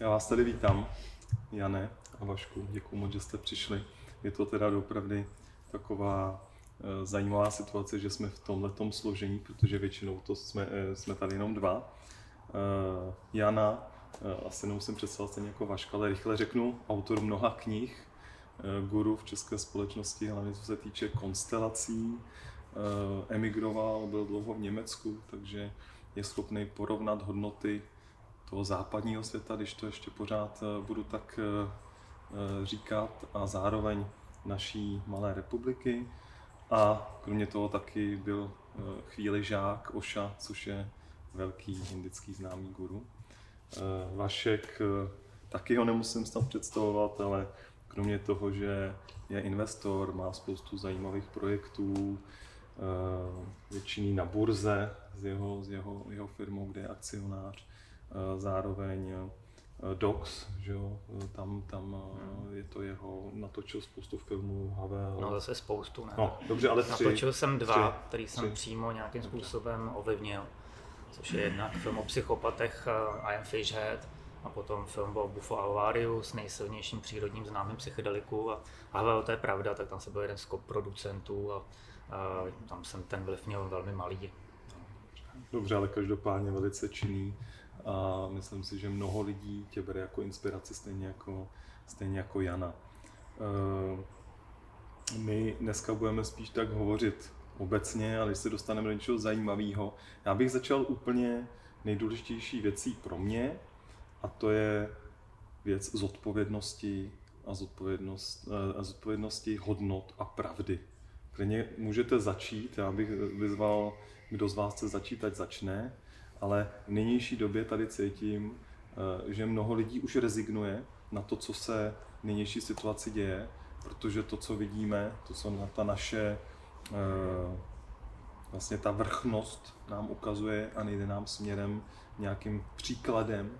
Já vás tady vítám, Jane a Vašku. Děkuji moc, že jste přišli. Je to teda opravdu taková e, zajímavá situace, že jsme v tomhle složení, protože většinou to jsme, e, jsme tady jenom dva. E, Jana, asi nemusím představit stejně jako Vaška, ale rychle řeknu, autor mnoha knih, guru v české společnosti, hlavně co se týče konstelací, emigroval, byl dlouho v Německu, takže je schopný porovnat hodnoty toho západního světa, když to ještě pořád eh, budu tak eh, eh, říkat, a zároveň naší malé republiky. A kromě toho taky byl chvíli žák Oša, což je velký indický známý guru. Vašek, taky ho nemusím snad představovat, ale kromě toho, že je investor, má spoustu zajímavých projektů, většiný na burze s jeho, s jeho, jeho firmou, kde je akcionář, zároveň Docs, že jo, tam, tam je to jeho, natočil spoustu filmů, Havel. No zase spoustu, ne? No, dobře, ale tři. Natočil jsem dva, tři, který jsem tři. přímo nějakým způsobem ovlivnil, což je jednak film o psychopatech I am Fishhead, a potom film o Buffo Alvarius, nejsilnějším přírodním známým psychedeliku a Havel, to je pravda, tak tam se byl jeden z producentů a, a tam jsem ten vliv měl velmi malý. Dobře, ale každopádně velice činný a myslím si, že mnoho lidí tě bere jako inspiraci stejně jako, stejně jako Jana. Eh, my dneska budeme spíš tak hovořit obecně, ale když se dostaneme do něčeho zajímavého, já bych začal úplně nejdůležitější věcí pro mě a to je věc zodpovědnosti a, zodpovědnost, eh, a zodpovědnosti hodnot a pravdy. Klidně můžete začít, já bych vyzval, kdo z vás chce začít, ať začne ale v nynější době tady cítím, eh, že mnoho lidí už rezignuje na to, co se v nynější situaci děje, protože to, co vidíme, to, co na ta naše eh, vlastně ta vrchnost nám ukazuje a nejde nám směrem nějakým příkladem,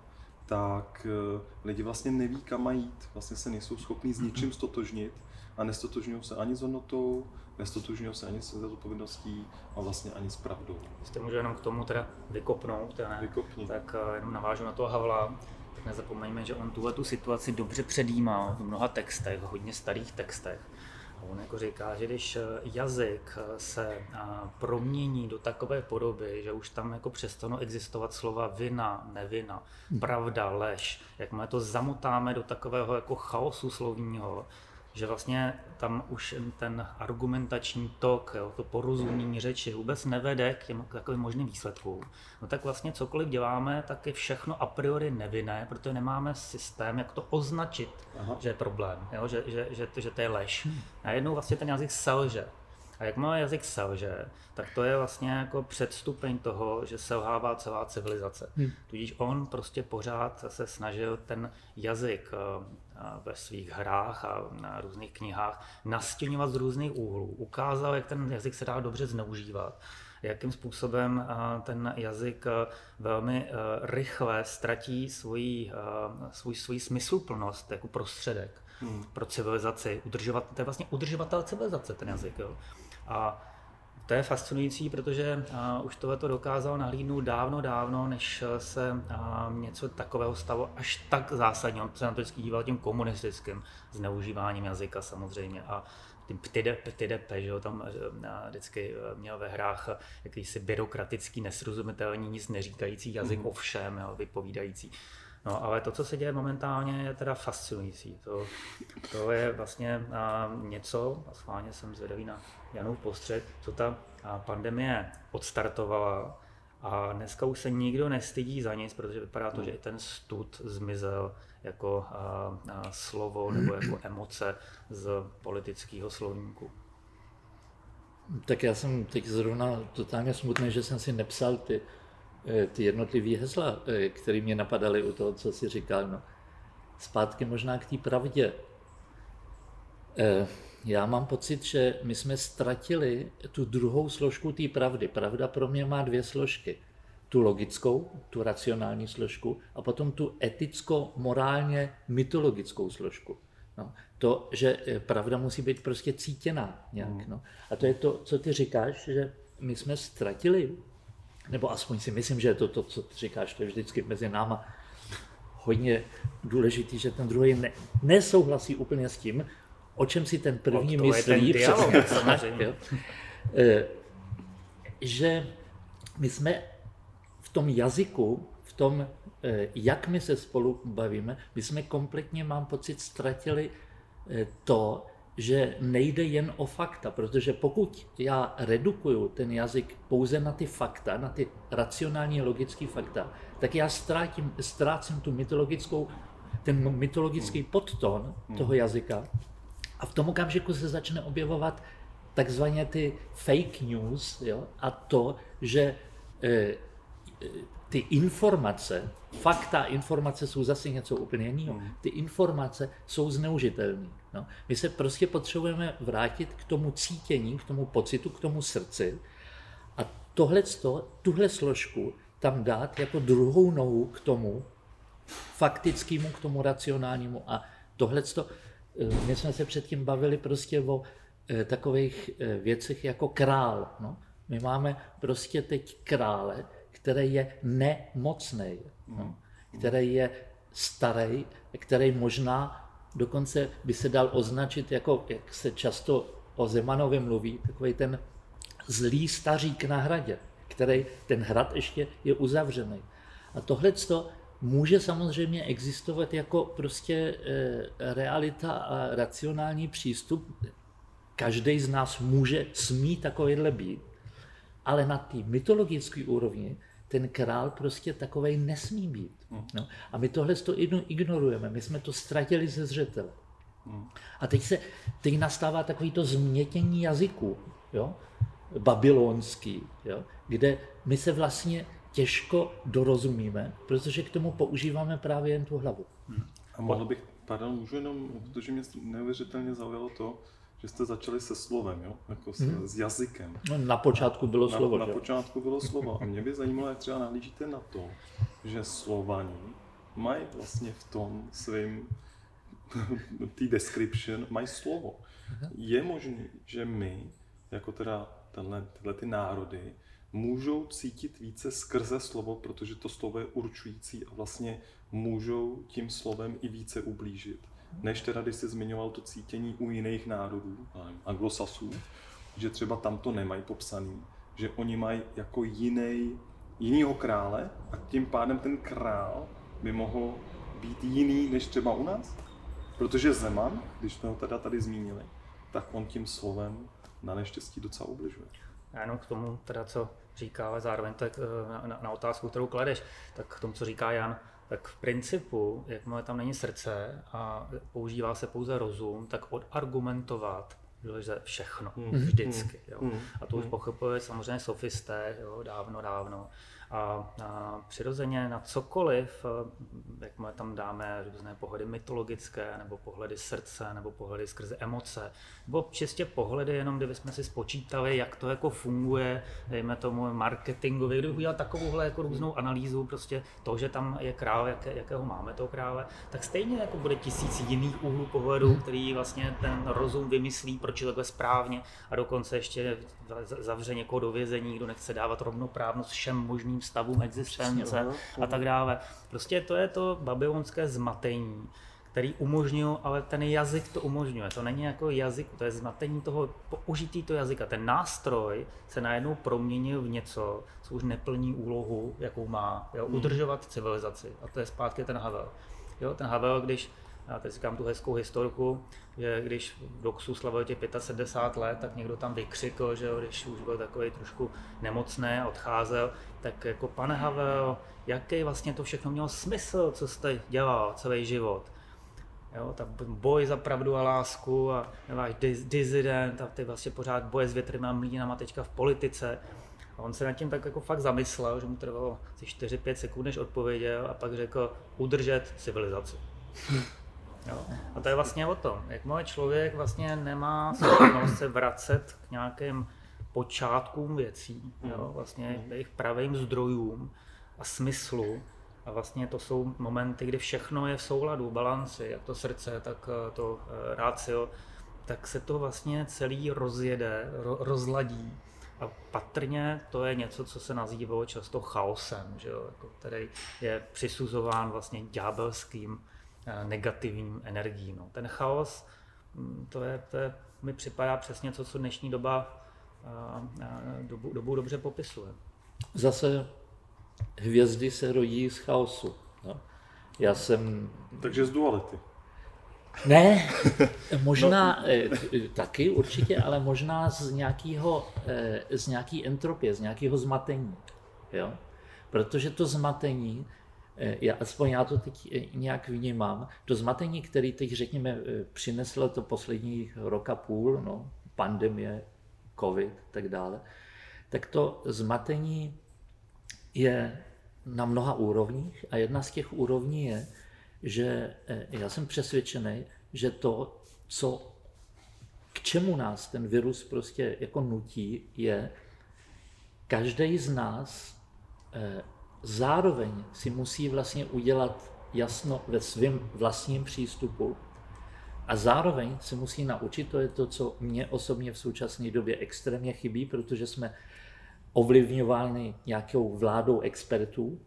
tak eh, lidi vlastně neví, kam mají jít, vlastně se nejsou schopní s ničím stotožnit a nestotožňují se ani s hodnotou, nestotožňují se ani se zodpovědností a vlastně ani s pravdou. Jestli můžu jenom k tomu teda vykopnout, ne? Vykopni. tak eh, jenom navážu na toho Havla, tak nezapomeňme, že on tuhle tu situaci dobře předjímal v mnoha textech, hodně starých textech. A on jako říká, že když eh, jazyk eh, se promění do takové podoby, že už tam jako přestanou existovat slova vina, nevina, pravda, lež, jakmile to zamotáme do takového jako chaosu slovního, že vlastně tam už ten argumentační tok, jo, to porozumění řeči vůbec nevede k těm k takovým možným výsledkům, no tak vlastně cokoliv děláme, tak je všechno a priori nevinné, protože nemáme systém, jak to označit, Aha. že je problém, jo, že, že, že, že to je lež. A jednou vlastně ten jazyk selže. A jak má jazyk selže, tak to je vlastně jako předstupeň toho, že selhává celá civilizace. Hmm. Tudíž on prostě pořád se snažil ten jazyk eh, ve svých hrách a na různých knihách nastěňovat z různých úhlů. Ukázal, jak ten jazyk se dá dobře zneužívat jakým způsobem ten jazyk velmi rychle ztratí svoji, svůj, svůj smysluplnost jako prostředek hmm. pro civilizaci. Udržovat, to je vlastně udržovatel civilizace, ten jazyk. Jo. A to je fascinující, protože uh, už tohle to dokázal nahlídnout dávno, dávno, než se uh, něco takového stalo až tak zásadně. On se na to vždycky díval tím komunistickým zneužíváním jazyka samozřejmě a tím ptide, ptidepe, že jo, tam uh, vždycky měl ve hrách jakýsi byrokratický, nesrozumitelný, nic neříkající jazyk, mm. ovšem, jo, vypovídající. No, ale to, co se děje momentálně, je teda fascinující. To, to je vlastně a, něco, a schválně jsem zvědavý na Janův postřed, co ta pandemie odstartovala. A dneska už se nikdo nestydí za nic, protože vypadá to, že i ten stud zmizel jako a, a, slovo nebo jako emoce z politického slovníku. Tak já jsem teď zrovna totálně smutný, že jsem si nepsal ty Eh, ty jednotlivé hesla, eh, které mě napadaly u toho, co si říkal. No. Zpátky možná k té pravdě. Eh, já mám pocit, že my jsme ztratili tu druhou složku té pravdy. Pravda pro mě má dvě složky. Tu logickou, tu racionální složku a potom tu eticko-morálně mytologickou složku. No, to, že pravda musí být prostě cítěná nějak. Hmm. No. A to je to, co ty říkáš, že my jsme ztratili nebo aspoň si myslím, že je to to, co říkáš, to je vždycky mezi náma hodně důležitý, že ten druhý ne, nesouhlasí úplně s tím, o čem si ten první je myslí. ten dialog, přesně, samozřejmě. jo. Eh, že my jsme v tom jazyku, v tom, eh, jak my se spolu bavíme, my jsme kompletně, mám pocit, ztratili eh, to, že nejde jen o fakta, protože pokud já redukuju ten jazyk pouze na ty fakta, na ty racionální logické fakta, tak já ztrátím, ztrácím tu mytologickou, ten mytologický podton toho jazyka a v tom okamžiku se začne objevovat takzvaně ty fake news jo? a to, že e, ty informace, fakta informace jsou zase něco úplně jiného. Ty informace jsou zneužitelné. No. My se prostě potřebujeme vrátit k tomu cítění, k tomu pocitu, k tomu srdci a tohleto, tuhle složku tam dát jako druhou nohu k tomu faktickému, k tomu racionálnímu a tohleto, my jsme se předtím bavili prostě o eh, takových eh, věcech jako král. No. My máme prostě teď krále, který je nemocný, no, který je starý, který možná dokonce by se dal označit, jako jak se často o Zemanovi mluví, takový ten zlý stařík na hradě, který ten hrad ještě je uzavřený. A tohle může samozřejmě existovat jako prostě e, realita a racionální přístup. Každý z nás může, smí takovýhle být, ale na té mytologické úrovni ten král prostě takovej nesmí být. No. A my tohle to ignorujeme, my jsme to ztratili ze zřetele. A teď, se, teď nastává takový to změtění jazyků, jo? babylonský, jo? kde my se vlastně těžko dorozumíme, protože k tomu používáme právě jen tu hlavu. A mohl bych, pardon, můžu jenom, protože mě neuvěřitelně zaujalo to, že jste začali se slovem, jo? Jako s, hmm. s jazykem. No, na počátku bylo na, slovo. Na, na počátku bylo slovo. A mě by zajímalo, jak třeba nahlížíte na to, že slovaní mají vlastně v tom svým té description mají slovo. Je možné, že my, jako teda tenhle, tyhle ty národy, můžou cítit více skrze slovo, protože to slovo je určující a vlastně můžou tím slovem i více ublížit než teda, když jsi zmiňoval to cítění u jiných národů, anglosasů, že třeba tam to nemají popsaný, že oni mají jako jiný, jinýho krále a tím pádem ten král by mohl být jiný než třeba u nás? Protože Zeman, když jsme ho teda tady zmínili, tak on tím slovem na neštěstí docela ubližuje. Já jenom k tomu, teda, co říká, ale zároveň tak na, na, na otázku, kterou kladeš, tak k tomu, co říká Jan, tak v principu, jakmile tam není srdce a používá se pouze rozum, tak odargumentovat lze všechno, mm. vždycky. Jo. Mm. A to už hmm. pochopili samozřejmě sofisté, jo, dávno, dávno. A, a přirozeně na cokoliv, eh, jak my tam dáme různé pohledy mytologické, nebo pohledy srdce, nebo pohledy skrze emoce, nebo čistě pohledy, jenom kdybychom si spočítali, jak to jako funguje, dejme tomu marketingově, kdybych udělal takovouhle jako různou analýzu, prostě to, že tam je král, jaké, jakého máme toho krále, tak stejně jako bude tisíc jiných úhlů pohledu, který vlastně ten rozum vymyslí, proč je takhle správně a dokonce ještě zavře někoho do vězení, kdo nechce dávat rovnoprávnost všem možným stavům existence a tak dále. Prostě to je to babylonské zmatení, který umožňují, ale ten jazyk to umožňuje. To není jako jazyk, to je zmatení toho použití toho jazyka. Ten nástroj se najednou proměnil v něco, co už neplní úlohu, jakou má. Jo? Hmm. Udržovat civilizaci. A to je zpátky ten Havel. Jo? Ten Havel, když já teď říkám tu hezkou historku, že když v Doxu slavil těch 75 let, tak někdo tam vykřikl, že když už byl takový trošku nemocný a odcházel, tak jako pane Havel, jaký vlastně to všechno mělo smysl, co jste dělal celý život. Jo, ta boj za pravdu a lásku a váš dizident a ty vlastně pořád boje s větrnými mlínama teďka v politice. A on se nad tím tak jako fakt zamyslel, že mu trvalo asi 4-5 sekund, než odpověděl a pak řekl udržet civilizaci. Jo. A to je vlastně o tom, jak můj člověk vlastně nemá schopnost se vracet k nějakým počátkům věcí, jo, mm. vlastně jejich pravým zdrojům a smyslu. A vlastně to jsou momenty, kdy všechno je v souladu, balanci, jak to srdce, tak eh, to uh, rácio, tak se to vlastně celý rozjede, ro, rozladí A patrně to je něco, co se nazývalo často chaosem, že jo? Jako, který je přisuzován vlastně ďábelským eh, negativním energiím. No. Ten chaos, mm, to, je, to je, mi připadá přesně to, co dnešní doba dobu, dobu dobře popisuje. Zase hvězdy se rodí z chaosu. No. Já jsem... Takže z duality. Ne, možná no. Eh, taky určitě, ale možná z nějakého, eh, z nějaký entropie, z nějakého zmatení. Jo? Protože to zmatení, eh, já, aspoň já to teď nějak vnímám, to zmatení, který teď řekněme přineslo to poslední rok a půl, no, pandemie, covid a tak dále, tak to zmatení je na mnoha úrovních a jedna z těch úrovní je, že eh, já jsem přesvědčený, že to, co, k čemu nás ten virus prostě jako nutí, je, každý z nás eh, zároveň si musí vlastně udělat jasno ve svém vlastním přístupu a zároveň se musí naučit, to je to, co mě osobně v současné době extrémně chybí, protože jsme ovlivňovány nějakou vládou expertů,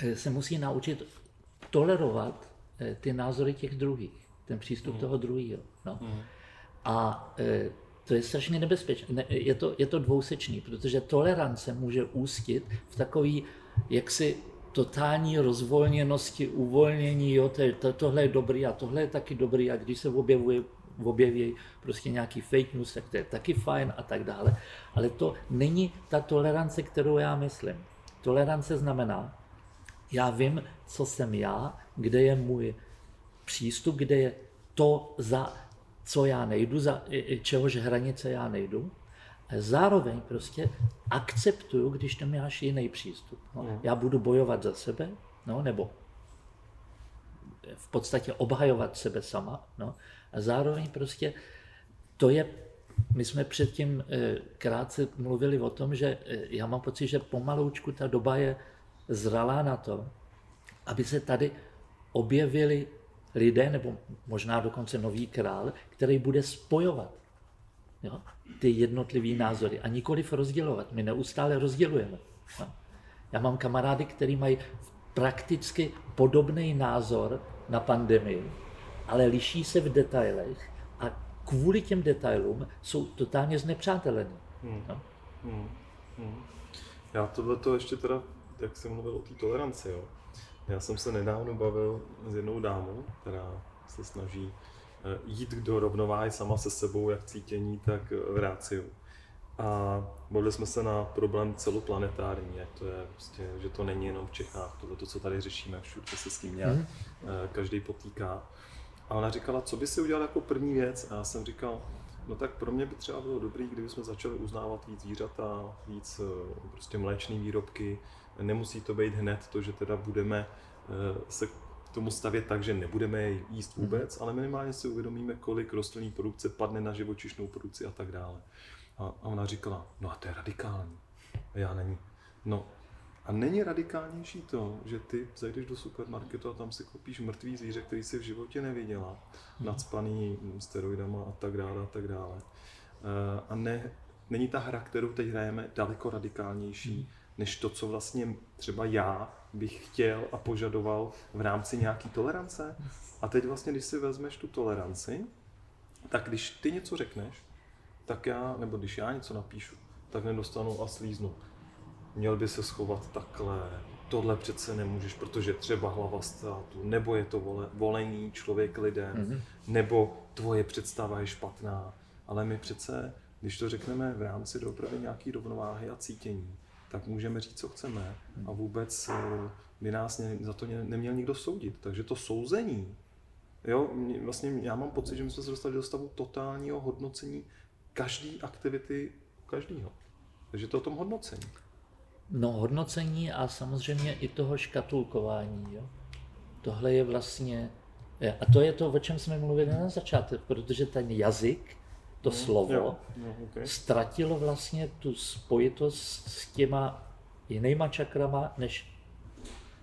eh, se musí naučit tolerovat eh, ty názory těch druhých, ten přístup mm. toho druhého. No. Mm. A eh, to je strašně nebezpečné. Je to, je to dvousečný, protože tolerance může ústit v takový jaksi totální rozvolněnosti, uvolnění, jo, to, to, tohle je dobrý a tohle je taky dobrý a když se objevuje objeví prostě nějaký fake news, tak to je taky fajn a tak dále. Ale to není ta tolerance, kterou já myslím. Tolerance znamená, já vím, co jsem já, kde je můj přístup, kde je to, za co já nejdu, za čehož hranice já nejdu. A zároveň prostě akceptuju, když tam máš jiný přístup. No. Já budu bojovat za sebe, no, nebo v podstatě obhajovat sebe sama. No, a zároveň prostě to je, my jsme předtím eh, krátce mluvili o tom, že eh, já mám pocit, že pomaloučku ta doba je zralá na to, aby se tady objevili lidé, nebo možná dokonce nový král, který bude spojovat jo, ty jednotlivé názory a nikoliv rozdělovat. My neustále rozdělujeme. Jo. Já mám kamarády, kteří mají prakticky podobný názor na pandemii, ale liší se v detailech a kvůli těm detailům jsou totálně znepřátelení. Hmm. No? Hmm. Hmm. Já tohle to ještě teda, jak jsem mluvil o té toleranci, jo. Já jsem se nedávno bavil s jednou dámou, která se snaží eh, jít do rovnováhy sama se sebou, jak cítění, tak v ráciu. A bavili jsme se na problém celoplanetární, jak to je, prostě, že to není jenom v Čechách, tohle, to, co tady řešíme, všude se s tím nějak mm. každý potýká. A ona říkala, co by si udělal jako první věc? A já jsem říkal, no tak pro mě by třeba bylo dobrý, kdyby jsme začali uznávat víc zvířata, víc eh, prostě mléčné výrobky. Nemusí to být hned to, že teda budeme eh, se k tomu stavět tak, že nebudeme jíst mhm. vůbec, ale minimálně si uvědomíme, kolik rostlinní produkce padne na živočišnou produkci a tak dále. A, a ona říkala, no a to je radikální. A já není. No, a není radikálnější to, že ty zajdeš do supermarketu a tam si koupíš mrtvý zvíře, který si v životě neviděla, hmm. nadspaný steroidama a tak dále a tak dále. Eh, a ne, není ta hra, kterou teď hrajeme, daleko radikálnější, hmm. Než to, co vlastně třeba já bych chtěl a požadoval v rámci nějaký tolerance. A teď vlastně, když si vezmeš tu toleranci, tak když ty něco řekneš, tak já, nebo když já něco napíšu, tak nedostanu a slíznu měl by se schovat takhle, tohle přece nemůžeš, protože třeba hlava státu, nebo je to vole, volený člověk lidem, mm-hmm. nebo tvoje představa je špatná. Ale my přece, když to řekneme v rámci doopravdy nějaký rovnováhy a cítění, tak můžeme říct, co chceme a vůbec eh, by nás za to neměl nikdo soudit. Takže to souzení, jo, vlastně já mám pocit, že my jsme se dostali do stavu totálního hodnocení každé aktivity každého. Takže to o tom hodnocení. No hodnocení a samozřejmě i toho škatulkování. Jo. Tohle je vlastně, a to je to, o čem jsme mluvili na začátku, protože ten jazyk, to no, slovo, jo, no, okay. ztratilo vlastně tu spojitost s těma jinýma čakrama, než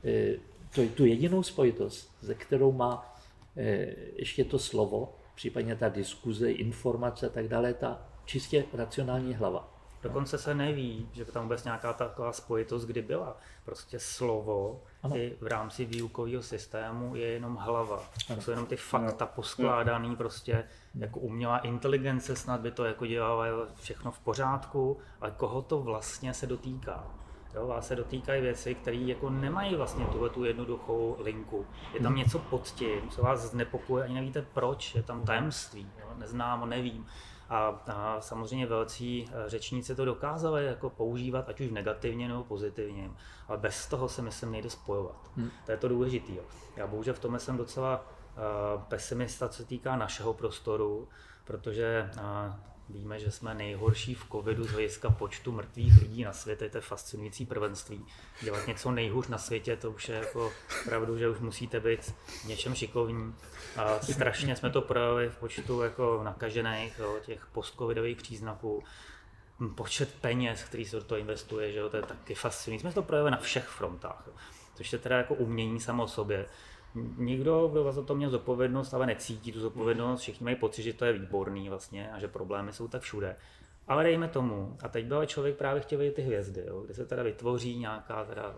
e, to, tu jedinou spojitost, ze kterou má e, ještě to slovo, případně ta diskuze, informace a tak dále, ta čistě racionální hlava. Dokonce se neví, že by tam vůbec nějaká taková spojitost kdy byla. Prostě slovo ano. i v rámci výukového systému je jenom hlava. To jsou jenom ty fakta poskládaný prostě jako umělá inteligence snad by to jako dělala všechno v pořádku, ale koho to vlastně se dotýká. Jo, vás se dotýkají věci, které jako nemají vlastně tuhle tu jednoduchou linku. Je tam hmm. něco pod tím, co vás znepokuje, ani nevíte proč, je tam tajemství, jo, neznám, nevím. A, a samozřejmě velcí eh, řečníci to dokázali jako používat, ať už negativně nebo pozitivně, ale bez toho se myslím nejde spojovat. Hmm. To je to důležité. Já bohužel v tomhle jsem docela uh, pesimista, co se týká našeho prostoru, protože uh, Víme, že jsme nejhorší v covidu z hlediska počtu mrtvých lidí na světě, to je fascinující prvenství. Dělat něco nejhůř na světě, to už je jako pravdu, že už musíte být něčem šikovní. A strašně jsme to projevili v počtu jako nakažených, jo, těch postcovidových příznaků. Počet peněz, který se do toho investuje, že jo, to je taky fascinující. Jsme to projevili na všech frontách, jo. což je teda jako umění samo o sobě Nikdo, kdo za to měl zodpovědnost, ale necítí tu zodpovědnost, všichni mají pocit, že to je výborný vlastně a že problémy jsou tak všude. Ale dejme tomu, a teď byl člověk právě chtěl vidět ty hvězdy, jo, kde se teda vytvoří nějaká teda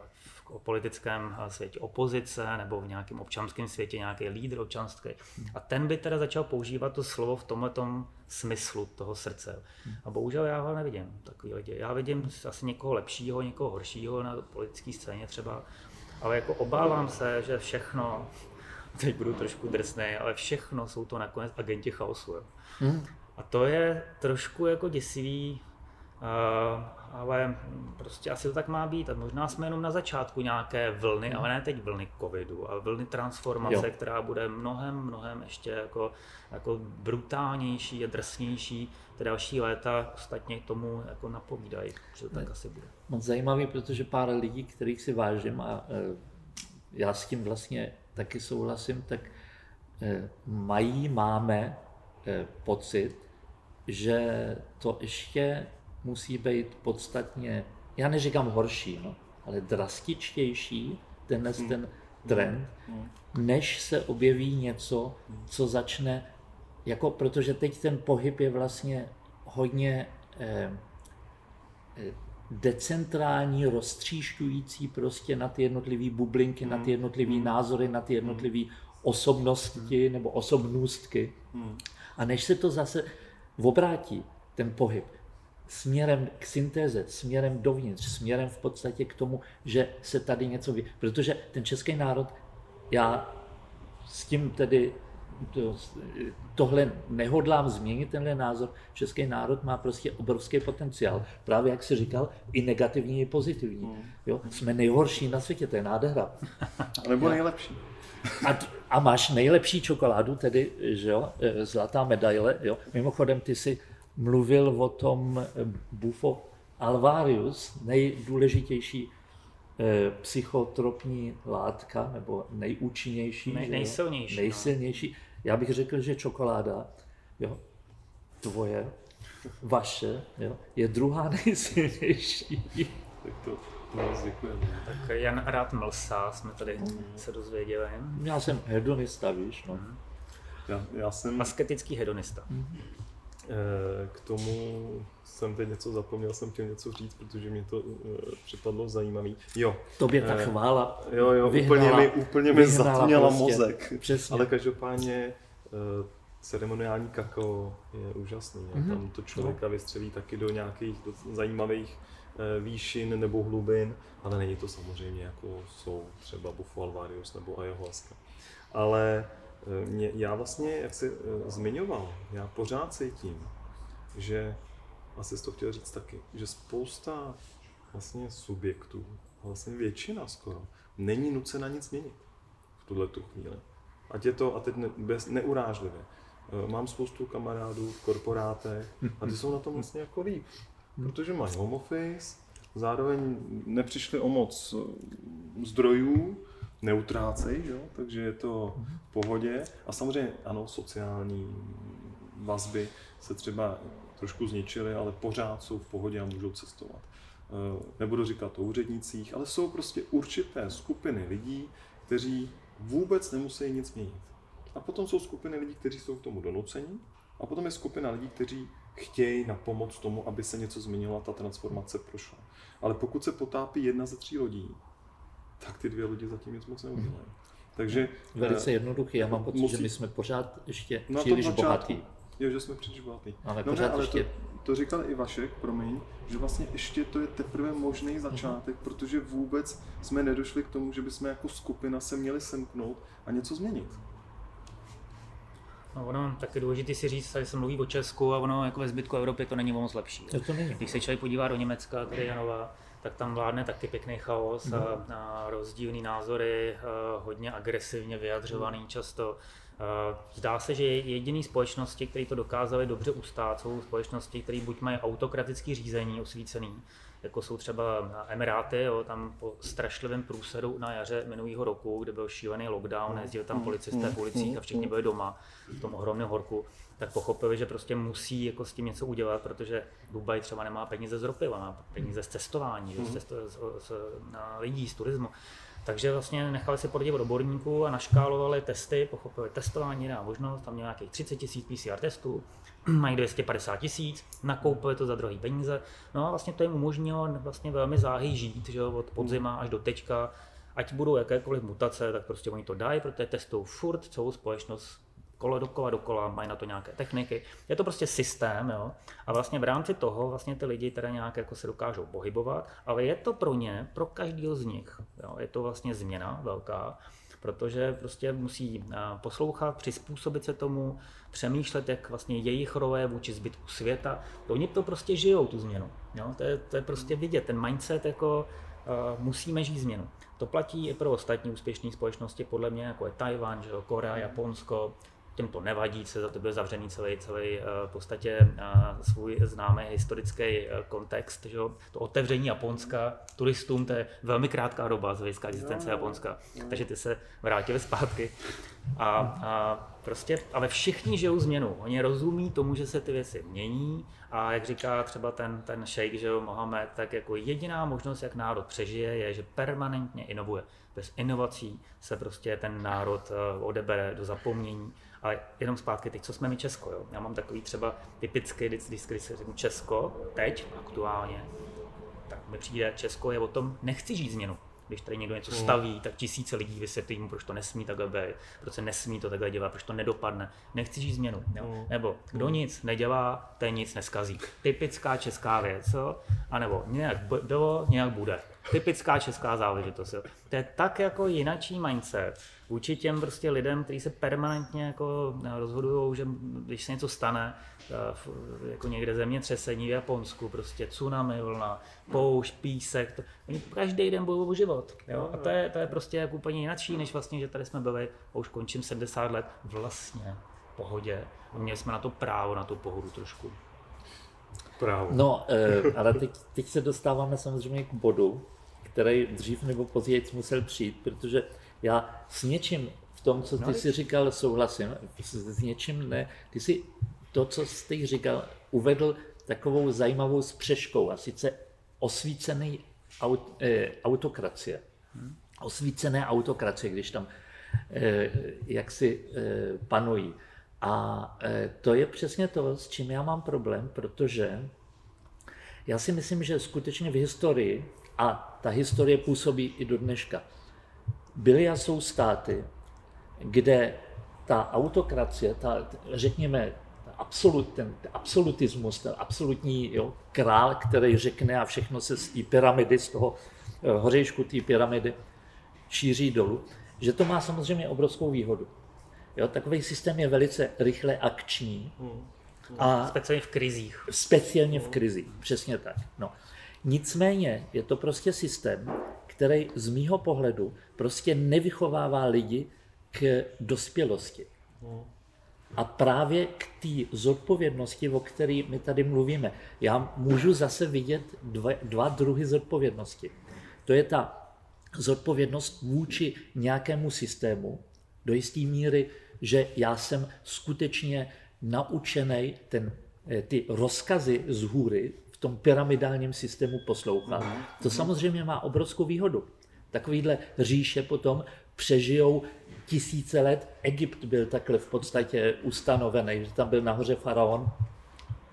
v politickém světě opozice nebo v nějakém občanském světě nějaký lídr občanský. A ten by teda začal používat to slovo v tomhle smyslu toho srdce. A bohužel já ho nevidím, takový lidi. Já vidím asi někoho lepšího, někoho horšího na politické scéně třeba, ale jako obávám se, že všechno, teď budu trošku drsný, ale všechno jsou to nakonec agenti chaosu. Jo. Hmm. A to je trošku jako děsivý, ale prostě asi to tak má být. A možná jsme jenom na začátku nějaké vlny, hmm. ale ne teď vlny covidu, ale vlny transformace, jo. která bude mnohem, mnohem ještě jako, jako brutálnější a drsnější. Ty další léta ostatně tomu jako napovídají, že to tak asi bude moc zajímavý, protože pár lidí, kterých si vážím a e, já s tím vlastně taky souhlasím, tak e, mají, máme pocit, že to ještě musí být podstatně, já neříkám horší, no, ale drastičtější, tenhle hmm. ten trend, hmm. než se objeví něco, co začne, jako, protože teď ten pohyb je vlastně hodně eh, decentrální, roztříšťující prostě na ty jednotlivé bublinky, hmm. na ty jednotlivé hmm. názory, na ty jednotlivé osobnosti hmm. nebo osobnůstky. Hmm. A než se to zase obrátí, ten pohyb, směrem k syntéze, směrem dovnitř, směrem v podstatě k tomu, že se tady něco ví. Protože ten český národ, já s tím tedy to, tohle nehodlám změnit, tenhle názor. Český národ má prostě obrovský potenciál. Právě jak jsi říkal, i negativní, i pozitivní. Hmm. Jo? Jsme nejhorší na světě, to je nádhera. Nebo nejlepší. A, a máš nejlepší čokoládu, tedy že jo, e, zlatá medaile. Jo? Mimochodem, ty jsi mluvil o tom e, Bufo Alvarius, nejdůležitější e, psychotropní látka, nebo nejúčinnější. Nej, nejsilnější. Jo? Nejsilnější. No já bych řekl, že čokoláda, jo, tvoje, vaše, jo, je druhá nejsilnější. Tak to, to děkujeme. Tak Jan rád mlsá, jsme tady mm. se dozvěděli. Já jsem hedonista, víš, no. Mm. Já, já jsem... Asketický hedonista. Mm. K tomu jsem teď něco zapomněl, jsem chtěl něco říct, protože mě to uh, připadlo zajímavý. Jo. Tobě ta chvála Jo, jo, vyhnala, úplně mi, úplně mi zatměla prostě. mozek. Přesně. Ale každopádně ceremoniální kakao je úžasný. Mm-hmm. Tam to člověka no. vystřelí taky do nějakých do zajímavých výšin nebo hlubin, ale není to samozřejmě jako jsou třeba Bufo Alvarius nebo Ayahuasca. Ale mě, já vlastně, jak jsi zmiňoval, já pořád cítím, že asi jsi to chtěl říct taky, že spousta vlastně subjektů, vlastně většina skoro, není nucena nic měnit v tuhle tu chvíli. Ať je to, a teď ne, bez, neurážlivě. E, mám spoustu kamarádů v korporátech a ty jsou na tom vlastně jako líp, protože mají home office, zároveň nepřišli o moc e, zdrojů, neutrácej, jo? takže je to v pohodě. A samozřejmě ano, sociální vazby se třeba trošku zničili, ale pořád jsou v pohodě a můžou cestovat. Eh, nebudu říkat o úřednicích, ale jsou prostě určité skupiny lidí, kteří vůbec nemusí nic měnit. A potom jsou skupiny lidí, kteří jsou k tomu donuceni, a potom je skupina lidí, kteří chtějí na pomoc tomu, aby se něco změnilo a ta transformace prošla. Ale pokud se potápí jedna ze tří lodí, tak ty dvě lodi zatím nic moc neudělají. Takže, Velice jednoduchý, já mám pocit, musí... že my jsme pořád ještě no příliš bohatí. Jo, že jsme příliš bohatí. Ale no pořád ne, ale ještě... to, to říkal i Vašek, promiň, že vlastně ještě to je teprve možný začátek, mm-hmm. protože vůbec jsme nedošli k tomu, že bychom jako skupina se měli semknout a něco změnit. No, ono taky důležité si říct, že se mluví o Česku a ono jako ve zbytku Evropy to není moc lepší. To, to není. Když se člověk podívá do Německa, tady Janova, tak tam vládne taky pěkný chaos mm. a, a rozdílný názory, a hodně agresivně vyjadřovaný mm. často. Zdá se, že jediné společnosti, které to dokázaly dobře ustát, jsou společnosti, které buď mají autokratické řízení osvícený, jako jsou třeba Emiráty, jo, tam po strašlivém průsedu na jaře minulého roku, kde byl šílený lockdown, jezdili tam policisté po ulicích a všichni byli doma v tom ohromném horku, tak pochopili, že prostě musí jako s tím něco udělat, protože Dubaj třeba nemá peníze z ropy, má peníze z cestování, z, cesto, z, z, lidí, z turismu. Takže vlastně nechali si poradit od odborníků a naškálovali testy, pochopili testování, jiná možnost, tam měl nějakých 30 tisíc PCR testů, mají 250 tisíc, nakoupili to za drahý peníze, no a vlastně to jim umožnilo vlastně velmi záhy žít, že od podzima až do teďka, ať budou jakékoliv mutace, tak prostě oni to dají, protože testují furt celou společnost kolo dokola, dokola, mají na to nějaké techniky. Je to prostě systém, jo. A vlastně v rámci toho vlastně ty lidi teda nějak jako se dokážou pohybovat, ale je to pro ně, pro každého z nich, jo. Je to vlastně změna velká, protože prostě musí poslouchat, přizpůsobit se tomu, přemýšlet, jak vlastně jejich role vůči zbytku světa. Oni to prostě žijou, tu změnu. Jo? To, je, to je prostě vidět, ten mindset jako uh, musíme žít změnu. To platí i pro ostatní úspěšné společnosti, podle mě, jako je Tajvan, Korea, Japonsko, těm to nevadí, se za to byl zavřený celý, celý eh, v podstatě eh, svůj známý historický eh, kontext, že to otevření Japonska turistům, to je velmi krátká doba z hlediska existence Japonska, takže ty se vrátili zpátky. A, a prostě, ale všichni žijou změnu, oni rozumí tomu, že se ty věci mění. A jak říká třeba ten, ten šejk, že jo, Mohamed, tak jako jediná možnost, jak národ přežije, je, že permanentně inovuje. Bez inovací se prostě ten národ odebere do zapomnění ale jenom zpátky teď, co jsme my Česko. Jo? Já mám takový třeba typický, když, když se řeknu Česko, teď, aktuálně, tak mi přijde, Česko je o tom, nechci žít změnu. Když tady někdo něco mm. staví, tak tisíce lidí vysvětlí mu, proč to nesmí takhle být, proč se nesmí to takhle dělat, proč to nedopadne. Nechci žít změnu. Jo? Mm. Nebo kdo mm. nic nedělá, ten nic neskazí. Typická česká věc, jo? A nebo nějak bylo, nějak bude. Typická česká záležitost. Jo? To je tak jako jinačí mindset vůči těm prostě lidem, kteří se permanentně jako rozhodují, že když se něco stane, eh, jako někde zemětřesení v Japonsku, prostě tsunami, vlna, poušť, písek, to, oni každý den bojují o život. Jo? A to je, to je prostě jako úplně jináčí, než vlastně, že tady jsme byli, a už končím 70 let, vlastně v pohodě. Měli jsme na to právo, na tu pohodu trošku. Právo. No, e, ale teď, teď se dostáváme samozřejmě k bodu, který dřív nebo později musel přijít, protože já s něčím v tom, co ty no, si říkal, souhlasím, s něčím ne. Ty si to, co jsi říkal, uvedl takovou zajímavou spřeškou, a sice osvícený aut, eh, autokracie. Hmm. Osvícené autokracie, když tam eh, jaksi eh, panují. A eh, to je přesně to, s čím já mám problém, protože já si myslím, že skutečně v historii, a ta historie působí i do dneška, byly a jsou státy, kde ta autokracie, ta, řekněme, absolut, ten absolutismus, ten absolutní jo, král, který řekne a všechno se z té pyramidy, z toho eh, hořejšku té pyramidy šíří dolů, že to má samozřejmě obrovskou výhodu. Jo, takový systém je velice rychle akční. Hmm. A speciálně v krizích. Speciálně v krizích, přesně tak. No. Nicméně je to prostě systém, který z mýho pohledu prostě nevychovává lidi k dospělosti. A právě k té zodpovědnosti, o které my tady mluvíme, já můžu zase vidět dva, dva druhy zodpovědnosti. To je ta zodpovědnost vůči nějakému systému, do jisté míry, že já jsem skutečně naučený ten, eh, ty rozkazy z hůry tom pyramidálním systému poslouchat. Mm-hmm. To samozřejmě má obrovskou výhodu. Takovýhle říše potom přežijou tisíce let. Egypt byl takhle v podstatě ustanovený, že tam byl nahoře faraon,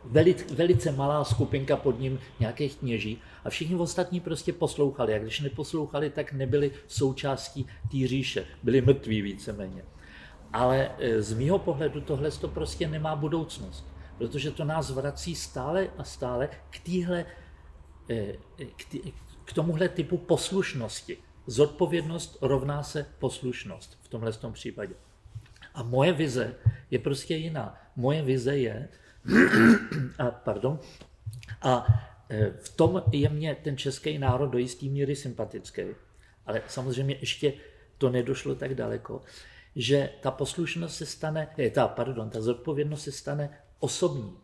velice, velice malá skupinka pod ním nějakých kněží a všichni ostatní prostě poslouchali. A když neposlouchali, tak nebyli součástí té říše. Byli mrtví víceméně. Ale e, z mýho pohledu tohle to prostě nemá budoucnost, protože to nás vrací stále a stále k téhle, e, k, tý, k tomuhle typu poslušnosti. Zodpovědnost rovná se poslušnost v tomhle tom případě. A moje vize je prostě jiná. Moje vize je, a, pardon, a e, v tom je mě ten český národ do jisté míry sympatický. Ale samozřejmě ještě to nedošlo tak daleko, že ta poslušnost se stane, eh, ta, pardon, ta zodpovědnost se stane osobní.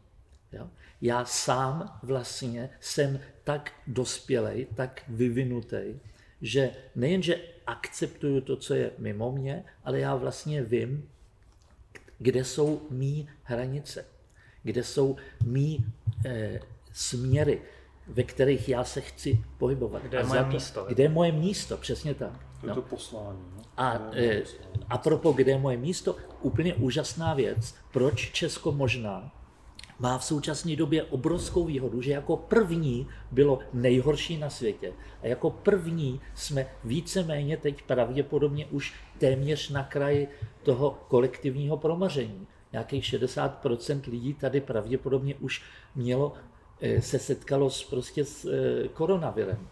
Jo? Já sám vlastně jsem tak dospělej, tak vyvinutý, že nejenže akceptuju to, co je mimo mě, ale já vlastně vím, kde jsou mý hranice, kde jsou mý e, směry, ve kterých já se chci pohybovat. Kde je moje to, místo. Kde je moje místo, přesně tak. To je no. to poslání. No? A, e, a propo, kde je moje místo, úplně úžasná věc, proč Česko možná má v současné době obrovskou výhodu, že jako první bylo nejhorší na světě a jako první jsme víceméně teď pravděpodobně už téměř na kraji toho kolektivního promaření. Nějakých 60% lidí tady pravděpodobně už mělo, eh, se setkalo s, prostě s eh, koronavirem.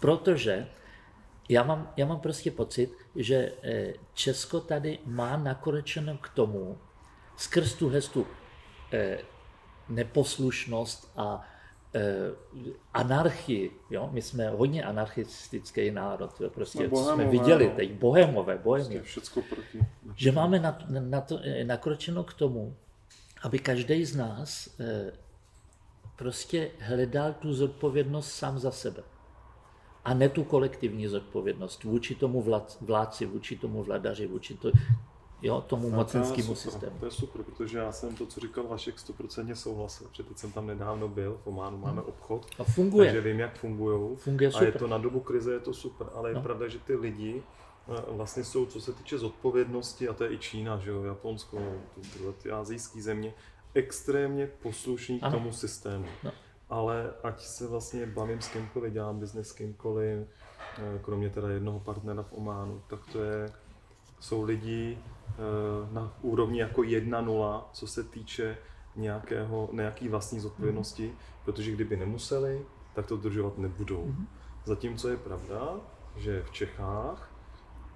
Protože já mám, já mám prostě pocit, že eh, Česko tady má nakonečeno k tomu, skrz tu hestu neposlušnost a anarchii. Jo? My jsme hodně anarchistický národ. Jo? Prostě no, jsme viděli teď, bohemové, bohemové. Prostě proti. Že máme na, na to, eh, nakročeno k tomu, aby každý z nás prostě hledal tu zodpovědnost sám za sebe. A ne tu kolektivní zodpovědnost vůči tomu vládci, vůči tomu vladaři, vůči to, jo, tomu no, mocenskému systému. To je super, protože já jsem to, co říkal Vašek, stoprocentně souhlasil, protože teď jsem tam nedávno byl, v Ománu máme hmm. obchod, a funguje. takže vím, jak fungují. Funguje a je to na dobu krize, je to super, ale je no. pravda, že ty lidi eh, vlastně jsou, co se týče zodpovědnosti, a to je i Čína, že jo, Japonsko, tyhle ty azijské země, extrémně poslušní ano. k tomu systému. No. Ale ať se vlastně bavím s kýmkoliv, dělám biznes s kýmkoliv, eh, kromě teda jednoho partnera v Ománu, tak to je, jsou lidi, Eh, na úrovni jako 1-0, co se týče nějakého, nějaký vlastní zodpovědnosti, mm. protože kdyby nemuseli, tak to dodržovat nebudou. Mm. Zatímco je pravda, že v Čechách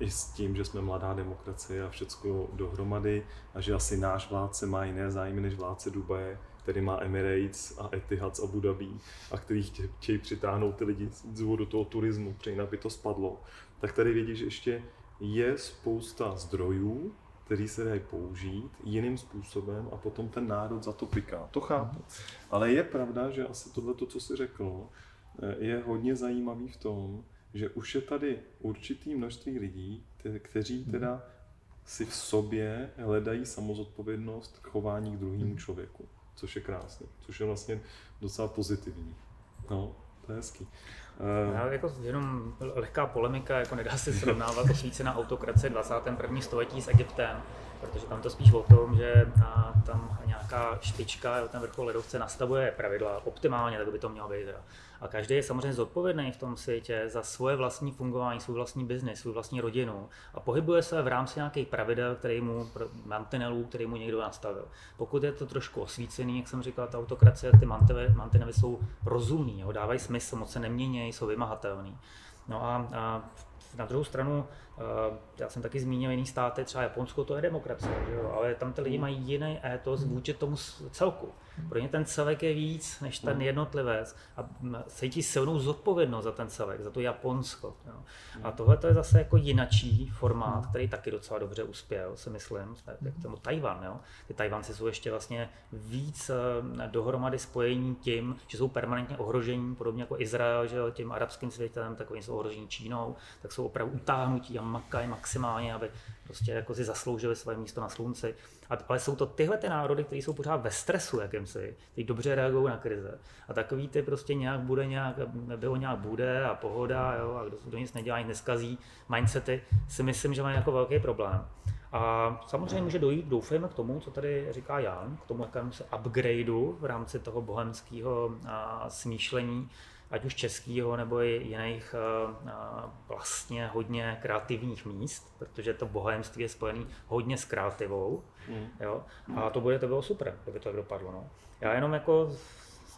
i s tím, že jsme mladá demokracie a všecko dohromady a že asi náš vládce má jiné zájmy než vládce Dubaje, který má Emirates a Etihad z Abu Dhabi a který chtějí přitáhnout ty lidi z důvodu toho turismu, protože jinak by to spadlo, tak tady vidí, že ještě je spousta zdrojů, který se dají použít jiným způsobem a potom ten národ za to piká. To chápu. Ale je pravda, že asi tohle, co si řekl, eh, je hodně zajímavý v tom, že už je tady určitý množství lidí, kteří mhm. teda si v sobě hledají samozodpovědnost k chování k druhému mhm. člověku, což je krásné, což je vlastně docela pozitivní. No, to je hezký. Uh, Já jako jenom lehká polemika, jako nedá se srovnávat osvícená autokracie 21. století s Egyptem, protože tam to spíš o tom, že tam nějaká špička, ten vrchol ledovce nastavuje pravidla optimálně, tak by to mělo být. A každý je samozřejmě zodpovědný v tom světě za svoje vlastní fungování, svůj vlastní biznis, svou vlastní rodinu a pohybuje se v rámci nějakých pravidel, který mu, mantinelů, který mu někdo nastavil. Pokud je to trošku osvícený, jak jsem říkal, ta autokracie, ty mantinely jsou rozumný, jo, dávají smysl, moc se nemění, jsou vymahatelný. No a, a na druhou stranu, eh, já jsem taky zmínil jiný státy, třeba Japonsko, to je demokracie, že jo? ale tam ty lidi mají jiný étos vůči tomu celku. Pro ně ten celek je víc než ten jednotlivec a cítí silnou zodpovědnost za ten celek, za to Japonsko. Jo? A tohle to je zase jako jinačí formát, který taky docela dobře uspěl, si myslím, jak tomu Tajvan. Jo? Ty Tajvanci jsou ještě vlastně víc eh, dohromady spojení tím, že jsou permanentně ohrožení, podobně jako Izrael, že jo, tím arabským světem, tak oni jsou ohrožení Čínou, tak jsou opravdu utáhnutí a makají maximálně, aby prostě jako si zasloužili své místo na slunci. A, ale jsou to tyhle ty národy, které jsou pořád ve stresu jakýmsi, ty dobře reagují na krize. A takový ty prostě nějak bude nějak, bylo nějak bude a pohoda, jo, a kdo, kdo nic nedělá, nic neskazí, mindsety, si myslím, že mají jako velký problém. A samozřejmě může dojít, doufejme k tomu, co tady říká Jan, k tomu jakémusi upgradeu v rámci toho bohemského smýšlení, ať už českého nebo i jiných vlastně hodně kreativních míst, protože to bohemství je spojené hodně s kreativou. Mm. Jo? A to bude to bylo super, kdyby to tak dopadlo. No. Já jenom jako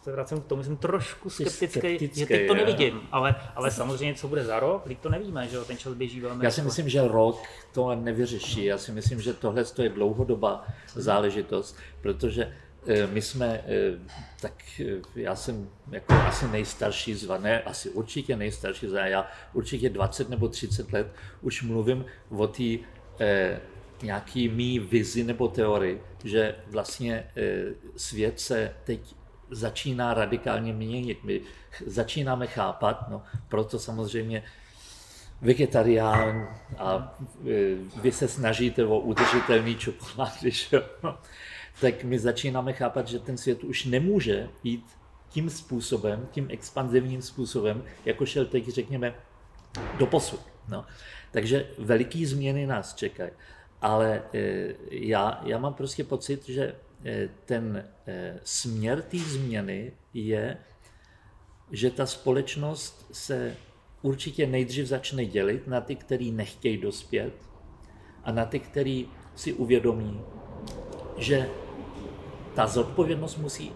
se vracím k tomu, jsem trošku skeptický, skeptický že teď to nevidím, ale, ale samozřejmě, co bude za rok, teď to nevíme, že ten čas běží velmi. Já si myslím, že rok to nevyřeší. Já si myslím, že tohle je dlouhodobá záležitost, protože eh, my jsme, eh, tak eh, já jsem jako asi nejstarší z ne, asi určitě nejstarší z já určitě 20 nebo 30 let už mluvím o té eh, nějaký mý vizi nebo teorii, že vlastně eh, svět se teď začíná radikálně měnit. My začínáme chápat, no, proto samozřejmě vegetarián a vy se snažíte o udržitelný čokolády, no, tak my začínáme chápat, že ten svět už nemůže jít tím způsobem, tím expanzivním způsobem, jako šel teď, řekněme, do posud. No. Takže veliký změny nás čekají. Ale e, já, já mám prostě pocit, že Eh, ten eh, směr té změny je, že ta společnost se určitě nejdřív začne dělit na ty, kteří nechtějí dospět a na ty, kteří si uvědomí, že ta zodpovědnost musí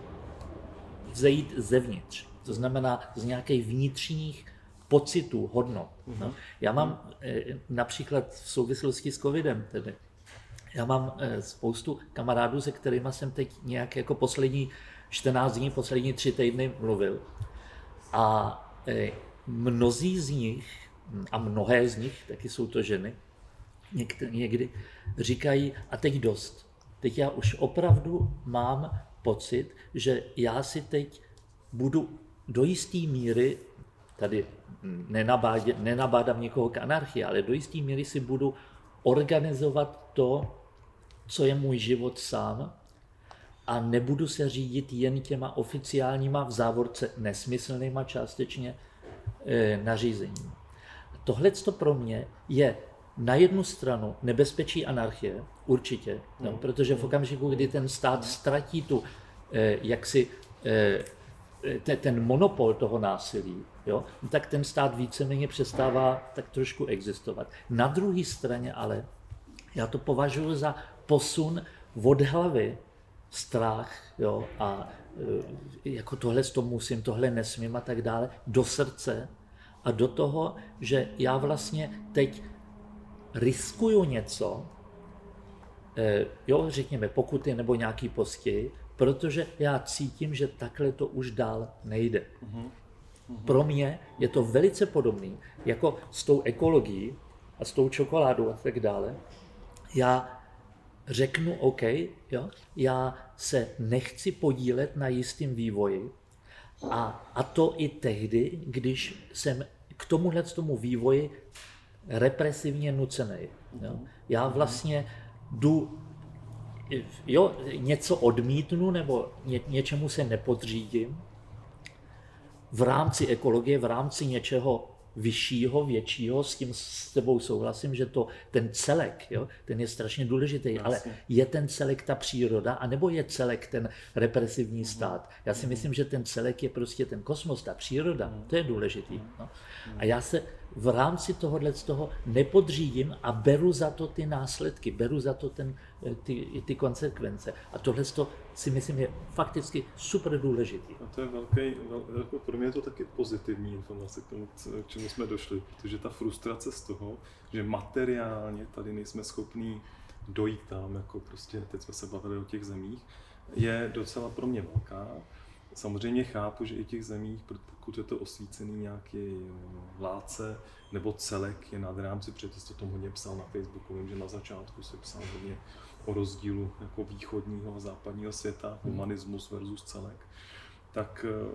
vzejít zevnitř. To znamená z nějakých vnitřních pocitů, hodnot. No. Já mám eh, například v souvislosti s covidem, tedy já mám eh, spoustu kamarádů, se kterými jsem teď nějak jako poslední 14 dní, poslední tři týdny mluvil. A eh, mnozí z nich, a mnohé z nich, taky jsou to ženy, někdy říkají, a teď dost. Teď já už opravdu mám pocit, že já si teď budu do jisté míry, tady nenabádám někoho k anarchii, ale do jisté míry si budu organizovat to, co je můj život sám a nebudu se řídit jen těma oficiálníma v závorce nesmyslnýma částečně e, nařízením. Tohle pro mě je na jednu stranu nebezpečí anarchie, určitě, no, mm. protože v okamžiku, kdy ten stát ztratí tu e, jaksi e, ten monopol toho násilí, jo, tak ten stát víceméně přestává tak trošku existovat. Na druhé straně ale já to považuji za posun od hlavy, strach jo, a e, jako tohle to musím, tohle nesmím a tak dále, do srdce a do toho, že já vlastně teď riskuju něco, jo, řekněme pokuty nebo nějaký postihy, protože já cítím, že takhle to už dál nejde. Mm-hmm. Pro mě je to velice podobné jako s tou ekologií a s tou čokoládou a tak dále. Já řeknu OK, jo, já se nechci podílet na jistém vývoji a, a to i tehdy, když jsem k tomuhle tomu vývoji represivně nucený. Jo. Já vlastně jdu, jo, něco odmítnu nebo ně, něčemu se nepodřídím v rámci ekologie, v rámci něčeho vyššího, většího, s tím s tebou souhlasím, že to ten celek, jo, ten je strašně důležitý, Jasně. ale je ten celek ta příroda, anebo je celek ten represivní mhm. stát? Já si mhm. myslím, že ten celek je prostě ten kosmos, ta příroda, mhm. to je důležitý. No. A já se v rámci tohohle z toho nepodřídím a beru za to ty následky, beru za to ten, eh, ty, ty konsekvence. A tohle si myslím je fakticky super důležitý. A to je velký, vel, jako pro mě je to taky pozitivní informace k tomu, k čemu jsme došli, protože ta frustrace z toho, že materiálně tady nejsme schopní dojít tam, jako prostě teď jsme se bavili o těch zemích, je docela pro mě velká. Samozřejmě chápu, že i těch zemích, pokud je to osvícený nějaký eh, vládce nebo celek je nad rámci, protože jste to tom hodně psal na Facebooku, vím, že na začátku se psal hodně o rozdílu jako východního a západního světa, hmm. humanismus versus celek, tak eh,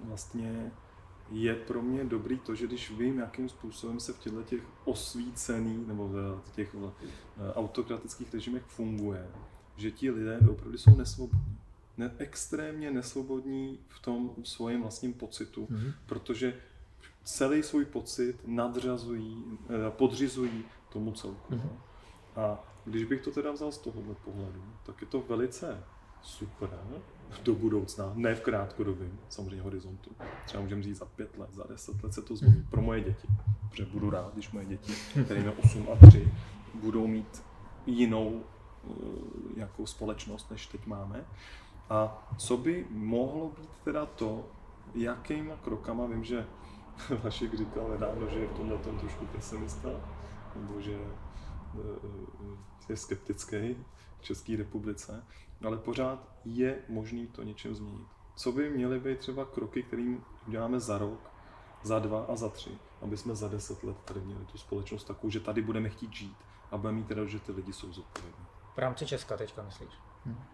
vlastně je pro mě dobrý to, že když vím, jakým způsobem se v těchto těch osvícených nebo v těch eh, autokratických režimech funguje, že ti lidé opravdu jsou nesvobodní ne, extrémně nesvobodní v tom svém vlastním pocitu, mm-hmm. protože celý svůj pocit nadřazují, eh, podřizují tomu celku. Mm-hmm. A když bych to teda vzal z tohohle pohledu, tak je to velice super do budoucna, ne v krátkodobém samozřejmě horizontu. Třeba můžeme říct za pět let, za deset let se to změní pro moje děti. Protože budu rád, když moje děti, které mají 8 a 3, budou mít jinou eh, jako společnost, než teď máme. A co by mohlo být teda to, jakýma krokama, vím, že Vašek říkal nedávno, že je v tomhle tom trošku pesimista, nebo že eh, je skeptický v České republice, ale pořád je možný to něčem změnit. Co by měly být třeba kroky, kterým uděláme za rok, za dva a za tři, aby jsme za deset let tady měli tu společnost takovou, že tady budeme chtít žít a budeme mít teda, že ty lidi jsou zodpovědní. V rámci Česka teďka myslíš? Hmm.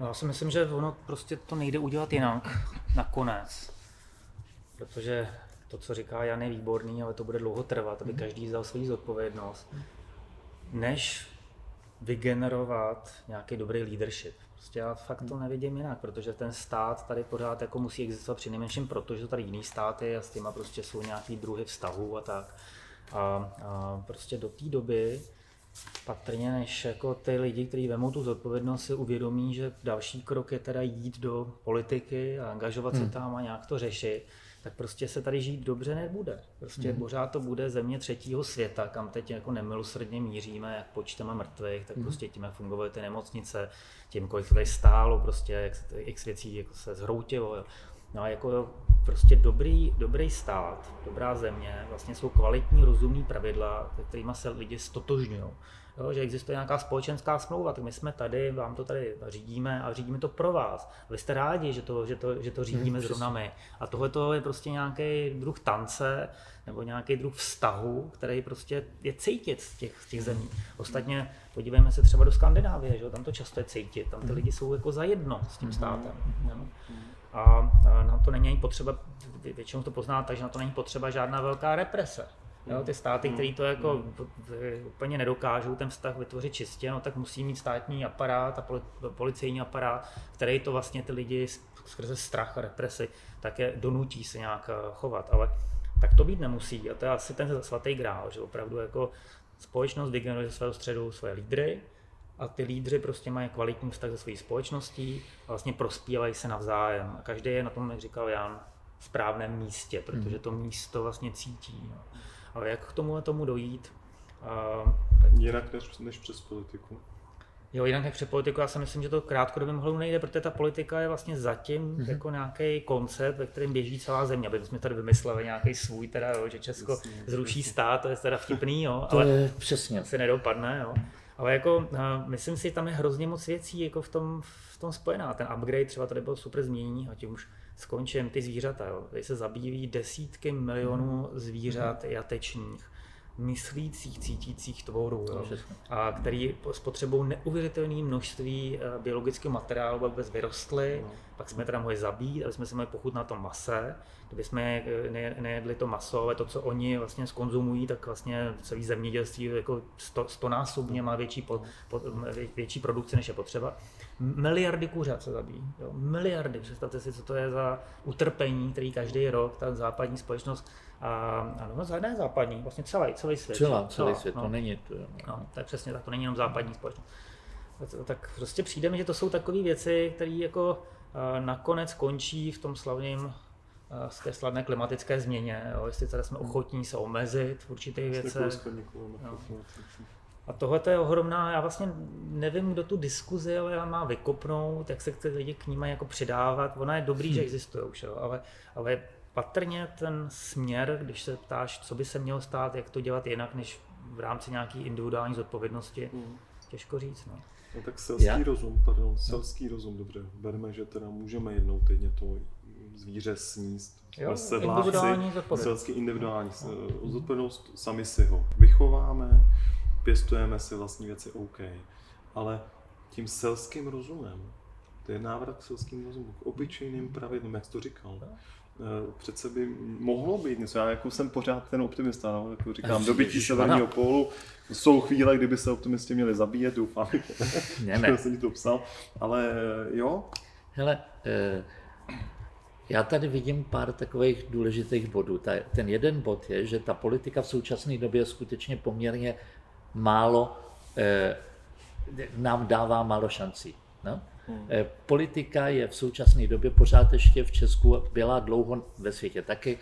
No, já si myslím, že ono prostě to nejde udělat jinak nakonec. Protože to, co říká Jan, je výborný, ale to bude dlouho trvat, aby každý vzal svou zodpovědnost, než vygenerovat nějaký dobrý leadership. Prostě já fakt to nevidím jinak, protože ten stát tady pořád jako musí existovat při nejmenším proto, že tady jiný státy a s těma prostě jsou nějaký druhy vztahů a tak. A, a prostě do té doby patrně, než jako ty lidi, kteří vemou tu zodpovědnost, si uvědomí, že další krok je teda jít do politiky a angažovat hmm. se tam a nějak to řešit, tak prostě se tady žít dobře nebude. Prostě mm. pořád to bude země třetího světa, kam teď jako nemilosrdně míříme, jak počteme mrtvých, tak mm. prostě tím, jak fungovaly ty nemocnice, tím, kolik to tady stálo, prostě jak se x věcí jako se zhroutilo. Jo. No a jako prostě dobrý, dobrý stát, dobrá země, vlastně jsou kvalitní, rozumní pravidla, se kterými se lidi stotožňují jo, že existuje nějaká společenská smlouva, tak my jsme tady, vám to tady řídíme a řídíme to pro vás. Vy jste rádi, že to, že to, že to řídíme hmm, zrovna my. A tohle je prostě nějaký druh tance nebo nějaký druh vztahu, který prostě je cítit z těch, z těch zemí. Ostatně podívejme se třeba do Skandinávie, že tam to často je cítit, tam ty hmm. lidi jsou jako za jedno s tím hmm. státem. A na to není ani potřeba, většinou to poznáte, že na to není potřeba žádná velká represe. Jo, ty státy, které to jako hmm. úplně nedokážou ten vztah vytvořit čistě, no, tak musí mít státní aparát a policejní aparát, který to vlastně ty lidi skrze strach a represi také donutí se nějak eh, chovat. Ale tak to být nemusí. A to je asi ten svatý grál, že opravdu jako společnost vygeneruje ze svého středu své lídry, a ty lídři prostě mají kvalitní vztah se svojí společností a vlastně prospívají se navzájem. A každý je na tom, jak říkal Jan, správném místě, protože hmm. to místo vlastně cítí. No. Ale jak k tomu tomu dojít? Uh, jinak než, než přes politiku. Jo, jinak než přes politiku, já si myslím, že to krátkodobým hledu nejde, protože ta politika je vlastně zatím mm-hmm. jako nějaký koncept, ve kterém běží celá země, aby jsme tady vymysleli nějaký svůj, teda, jo, že Česko jasně, zruší jasně. stát, to je teda vtipný, jo, to ale je přesně. se nedopadne. Jo. Ale jako, uh, myslím si, tam je hrozně moc věcí jako v tom, v tom spojená. Ten upgrade třeba tady byl super změnění, a tím už skončím, ty zvířata. Jo. Tady se zabíjí desítky milionů mhm. zvířat mm. jatečních myslících, cítících tvorů, jo, a který spotřebou neuvěřitelné množství eh, biologického materiálu vůbec vyrostly, no. pak jsme teda mohli zabít, aby jsme si mohli pochutnat to mase, kdyby jsme eh, nejedli to maso, ale to, co oni vlastně skonzumují, tak vlastně celý zemědělství jako sto, stonásobně má větší, po, po, větší produkci, než je potřeba. Miliardy kuřat se zabíjí. Jo? Miliardy. Představte si, co to je za utrpení, který každý rok ta západní společnost a, ano, no, ne západní, vlastně celý, celý svět. Celá, celý svět, no, to není to. No, to je přesně tak, to není jenom západní společnost. Tak prostě přijde mi, že to jsou takové věci, které jako nakonec končí v tom slavném z té slavné klimatické změně, jo, jestli teda jsme ochotní se omezit v určitých věcech. A tohle je ohromná, já vlastně nevím, kdo tu diskuzi ale má vykopnout, jak se ty lidi k ní mají jako přidávat. Ona je dobrý, hmm. že existuje už, jo, ale, ale patrně ten směr, když se ptáš, co by se mělo stát, jak to dělat jinak, než v rámci nějaké individuální zodpovědnosti, hmm. těžko říct. No. No tak selský Já? rozum, pardon, selský rozum, dobře. Berme, že teda můžeme jednou týdně to zvíře sníst. Jo, individuální zodpovědnost. Selský individuální no. zodpovědnost, sami si ho vychováme, pěstujeme si vlastní věci OK, ale tím selským rozumem, to je návrat k selským rozumu, k obyčejným pravidlům, jak jsi to říkal. Eh, přece by mohlo být něco. Já jako jsem pořád ten optimista, no, jako říkám, dobytí severního pólu. Jsou chvíle, kdyby se optimisti měli zabíjet, doufám, ne, ne. jsem to psal, ale eh, jo. Hele, eh, já tady vidím pár takových důležitých bodů. ten jeden bod je, že ta politika v současné době je skutečně poměrně málo, eh, nám dává málo šancí. No? Hmm. Eh, politika je v současné době pořád ještě v Česku, byla dlouho ve světě taky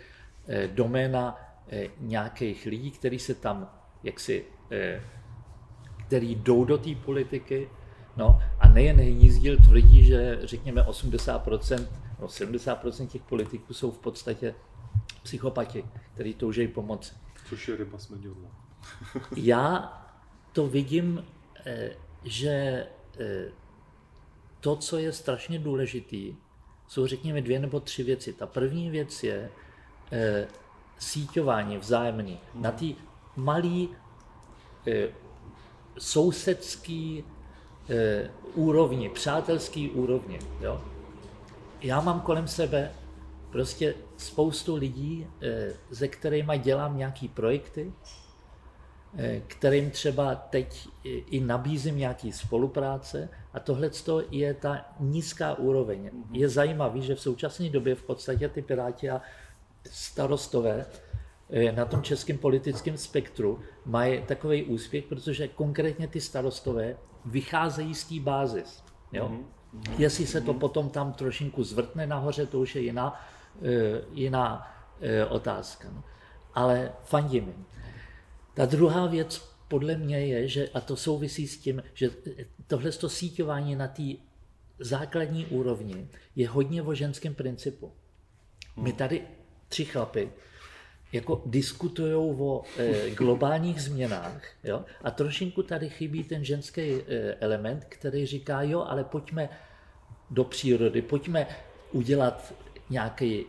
eh, doména eh, nějakých lidí, kteří se tam jaksi, který jdou do té politiky, no a nejen Hnízdil tvrdí, že řekněme 80%, no 70% těch politiků jsou v podstatě psychopati, kteří toužejí pomoci. Což je ryba smrdělná. Já to vidím, že to, co je strašně důležitý, jsou řekněme dvě nebo tři věci. Ta první věc je e, síťování vzájemný mm. na té malý e, sousedský e, úrovni, přátelský úrovni. Jo? Já mám kolem sebe prostě spoustu lidí, e, se kterými dělám nějaký projekty, Eh, kterým třeba teď i nabízím nějaký spolupráce a tohle je ta nízká úroveň. Mhm. Je zajímavý, že v současné době v podstatě ty piráti a starostové eh, na tom českém politickém spektru mají takový úspěch, protože konkrétně ty starostové vycházejí z té bázis. Jo? Mm-hmm. Jestli se to potom tam trošinku zvrtne nahoře, to už je jiná, eh, jiná otázka. No. Ale fandím jim. Ta druhá věc podle mě je, že, a to souvisí s tím, že tohle síťování na té základní úrovni je hodně o ženském principu. My hmm. tady tři chlapy jako diskutují o e, globálních změnách jo? a trošinku tady chybí ten ženský e, element, který říká, jo, ale pojďme do přírody, pojďme udělat nějaký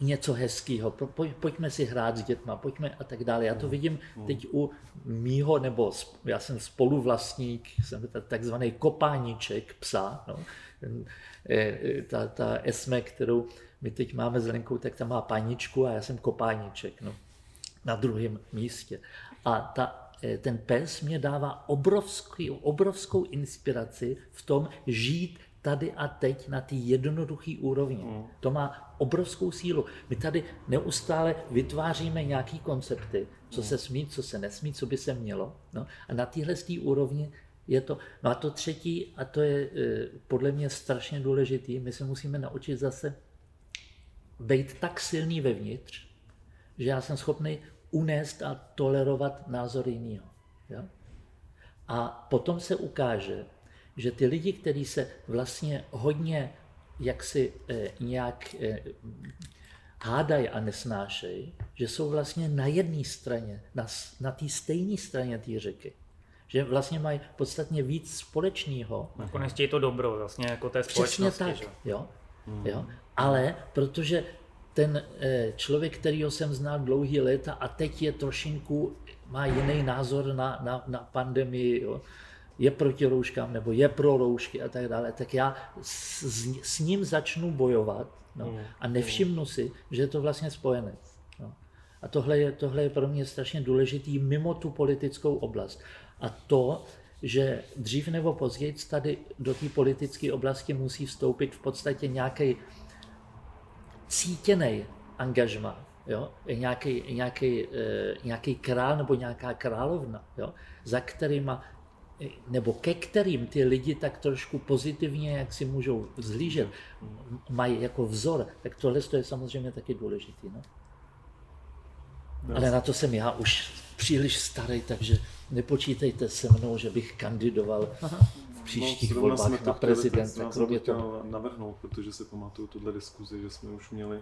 něco hezkého, pojďme si hrát s dětma, pojďme a tak dále. Já to vidím teď u mýho, nebo já jsem spoluvlastník, jsem takzvaný kopáníček psa, no. E, ta, ta esme, kterou my teď máme s Lenkou, tak ta má paničku a já jsem kopáníček no, na druhém místě. A ta, e, ten pes mě dává obrovský, obrovskou inspiraci v tom žít tady a teď na té jednoduché úrovni. Mm. To má obrovskou sílu. My tady neustále vytváříme nějaké koncepty, co mm. se smí, co se nesmí, co by se mělo. No. A na téhle úrovni je to. No a to třetí, a to je e, podle mě strašně důležitý, my se musíme naučit zase být tak silný vevnitř, že já jsem schopný unést a tolerovat názor jiného. A potom se ukáže, že ty lidi, kteří se vlastně hodně jaksi eh, nějak eh, hádají a nesnášejí, že jsou vlastně na jedné straně, na, na té stejné straně té řeky. Že vlastně mají podstatně víc společného. Nakonec je to dobro vlastně jako té společnosti. Přesně tak, že? jo. Mm. jo. Ale protože ten eh, člověk, kterýho jsem znal dlouhý léta a teď je trošinku, má jiný názor na, na, na pandemii, jo, je proti rouškám nebo je pro roušky a tak dále, tak já s, s ním začnu bojovat no, mm. a nevšimnu si, že je to vlastně spojenec. No. A tohle je, tohle je pro mě strašně důležitý mimo tu politickou oblast. A to, že dřív nebo později tady do té politické oblasti musí vstoupit v podstatě nějaký cítěný angažma, jo? Nějaký, nějaký, e, nějaký král nebo nějaká královna, jo? za kterýma nebo ke kterým ty lidi tak trošku pozitivně, jak si můžou zhlížet, mají jako vzor, tak tohle je samozřejmě taky důležitý. No? Ale na to jsem já už příliš starý, takže nepočítejte se mnou, že bych kandidoval v příštích no, volbách na prezidenta. Kromě to navrhnout, protože si pamatuju tuhle diskuzi, že jsme už měli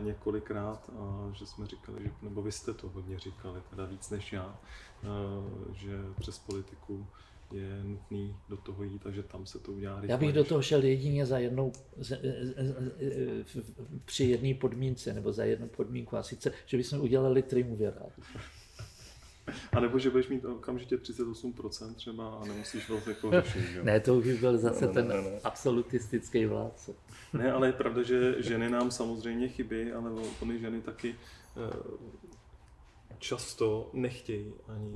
několikrát a že jsme říkali, že, nebo vy jste to hodně říkali, teda víc než já, Eh, že přes politiku je nutný do toho jít takže tam se to udělá rychle. Já bych do toho šel jedině za jednou, při jedné podmínce, nebo za jednu podmínku, a sice, že bychom udělali triumvirát. A nebo že budeš mít okamžitě 38% třeba a nemusíš vlastně jako řešit. ne, to už by byl zase no, ten ne, ne. absolutistický vládce. Ne, ale je pravda, že ženy nám samozřejmě chybí, ale ony ženy taky eh, často nechtějí ani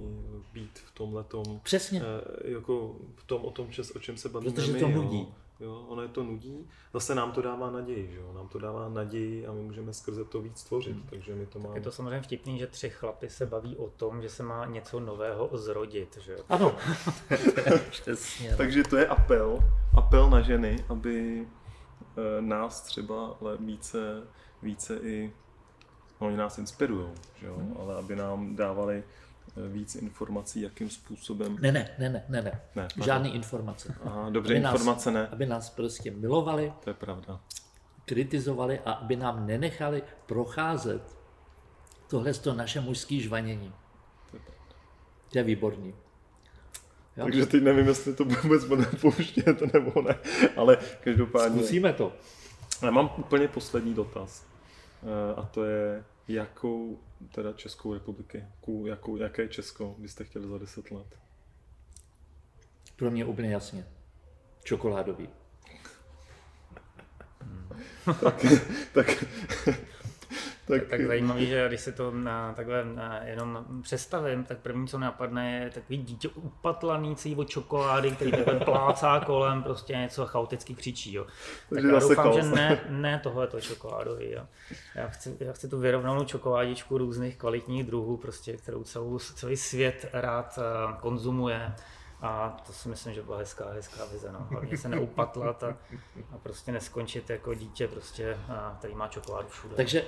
být v tomhle tom, Přesně. eh, jako v tom, o tom, čes, o čem se bavíme Protože to nudí. Jo, ono je to nudí. Zase nám to dává naději, že jo? Nám to dává naději a my můžeme skrze to víc tvořit, Hmm. takže my to máme. Je to samozřejmě vtipný, že tři chlapy se baví o tom, že se má něco nového zrodit, že jo. Ano. Přesně. no. Takže to je apel, apel na ženy, aby eh, nás třeba ale více, více i, no, oni nás inspirují, že jo? Hmm. ale aby nám dávali víc informací, jakým způsobem. Ne, ne, ne, ne, ne, ne. Ne, Žádný informace. Aha, dobře, Aby nás- informace ne, Aby nás prostě milovali, to je pravda. kritizovali a aby nám nenechali procházet tohle to naše mužské žvanění. To je výborný. Jo? Takže teď nevím, jestli to vůbec bude pouštět nebo ne, ale každopádně. Zkusíme to. Já mám úplně poslední dotaz. Eh, A to je, jakou teda Českou republiky, jakou, jakou, jaké Česko byste chtěli za 10 let? Pro mě úplně jasně. Čokoládový. tak, tak, tak, Tak zajímavý, že když si to na, takhle na, jenom představím, tak první, co napadne, je takový dítě upatlaný celý od čokolády, který takhle plácá kolem, prostě něco chaoticky křičí. Jo. Tak Takže já doufám, že ne, ne tohle to čokoládový. Jo. Já, chci, já chci tu vyrovnanou čokoládičku různých kvalitních druhů, prostě, kterou celou, celý svět rád eh, konzumuje. A to si myslím, že byla hezká, hezká vize. No. Hlavně se neupatlat a, a prostě neskončit jako dítě, prostě, a, který má čokoládu všude. Takže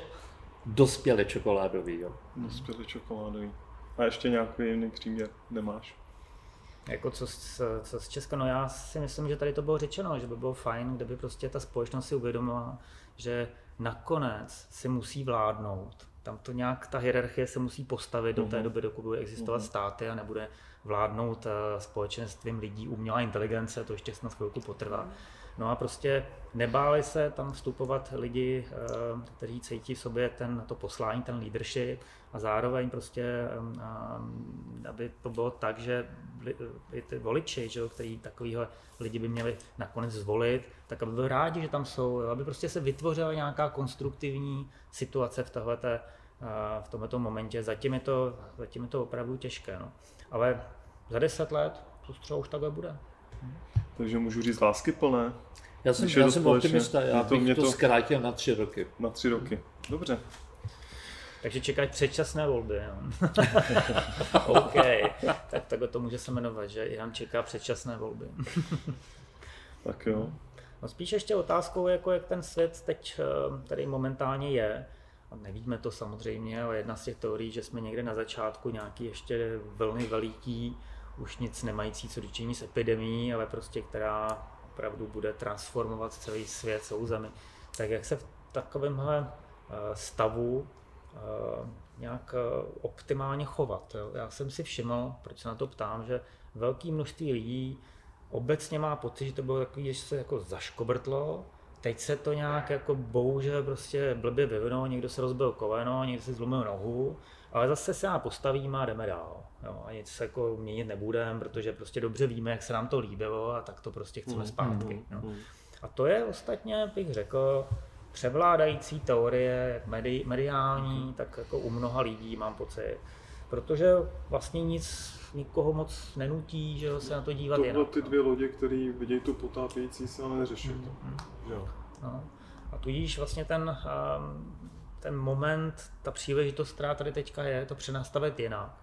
dospělé čokoládový. Jo. Dospělý čokoládový. A ještě nějaký jiný příměr nemáš? Jako co, z- co z Česka, no já si myslím, že tady to bylo řečeno, že by bylo fajn, kdyby prostě ta společnost si uvědomila, že nakonec si musí vládnout. Tam to nějak, ta hierarchie se musí postavit do té doby, dokud budou existovat státy a nebude vládnout eh, společenstvím lidí umělá inteligence, to ještě snad chvilku potrvá. No a prostě nebáli se tam vstupovat lidi, eh, kteří cítí v sobě ten, to poslání, ten leadership a zároveň prostě, em, em, aby to bylo tak, že i ty voliči, že který takovýhle lidi by měli nakonec zvolit, tak aby byli rádi, že tam jsou, aby prostě se vytvořila nějaká konstruktivní situace v tohleté, eh, v tomto momentě. Zatím je to, zatím je to opravdu těžké. No. Ale za deset let to třeba už takhle bude. Takže můžu říct lásky plné Já jsem, já to jsem společně, optimista, já je to- bych mě to, to- zkrátil na tři roky. na tři roky. Dobře. Takže čekají předčasné volby. Jo. OK, tak takhle to může se jmenovat, že Jan čeká předčasné volby. Tak jo. No spíš ještě otázkou, jako jak ten svět teď eh, tady momentálně je. A nevíme to samozřejmě, ale jedna z těch teorií, že jsme někde na začátku nějaký ještě vlny veliký, už nic nemající co dočení s epidemí, ale prostě která opravdu bude transformovat celý svět, celou zemi. Tak jak se v takovémhle eh, stavu eh, nějak eh, optimálně chovat. Já jsem si všiml, proč se na to ptám, že velké množství lidí obecně má pocit, že to bylo takový, že se jako zaškobrtlo, teď se to nějak jako bohužel prostě blbě vyvinulo, někdo se rozbil koleno, někdo si zlomil nohu, ale zase se nám postavíme a jdeme dál. Jo, a nic jako měnit nebudeme, protože prostě dobře víme, jak se nám to líbilo a tak to prostě chceme zpátky. No. A to je ostatně, bych řekl, převládající teorie, jak medi, mediální, tak jako u mnoha lidí mám pocit. Protože vlastně nic nikoho moc nenutí, že jo, se na to dívat To jinak. ty dvě lodě, které vidějí tu potápějící se, ale neřeší to. Jo. No. A tudíž vlastně ten, ehm, ten moment, ta příležitost, která tady teďka je, to přenastavit jinak.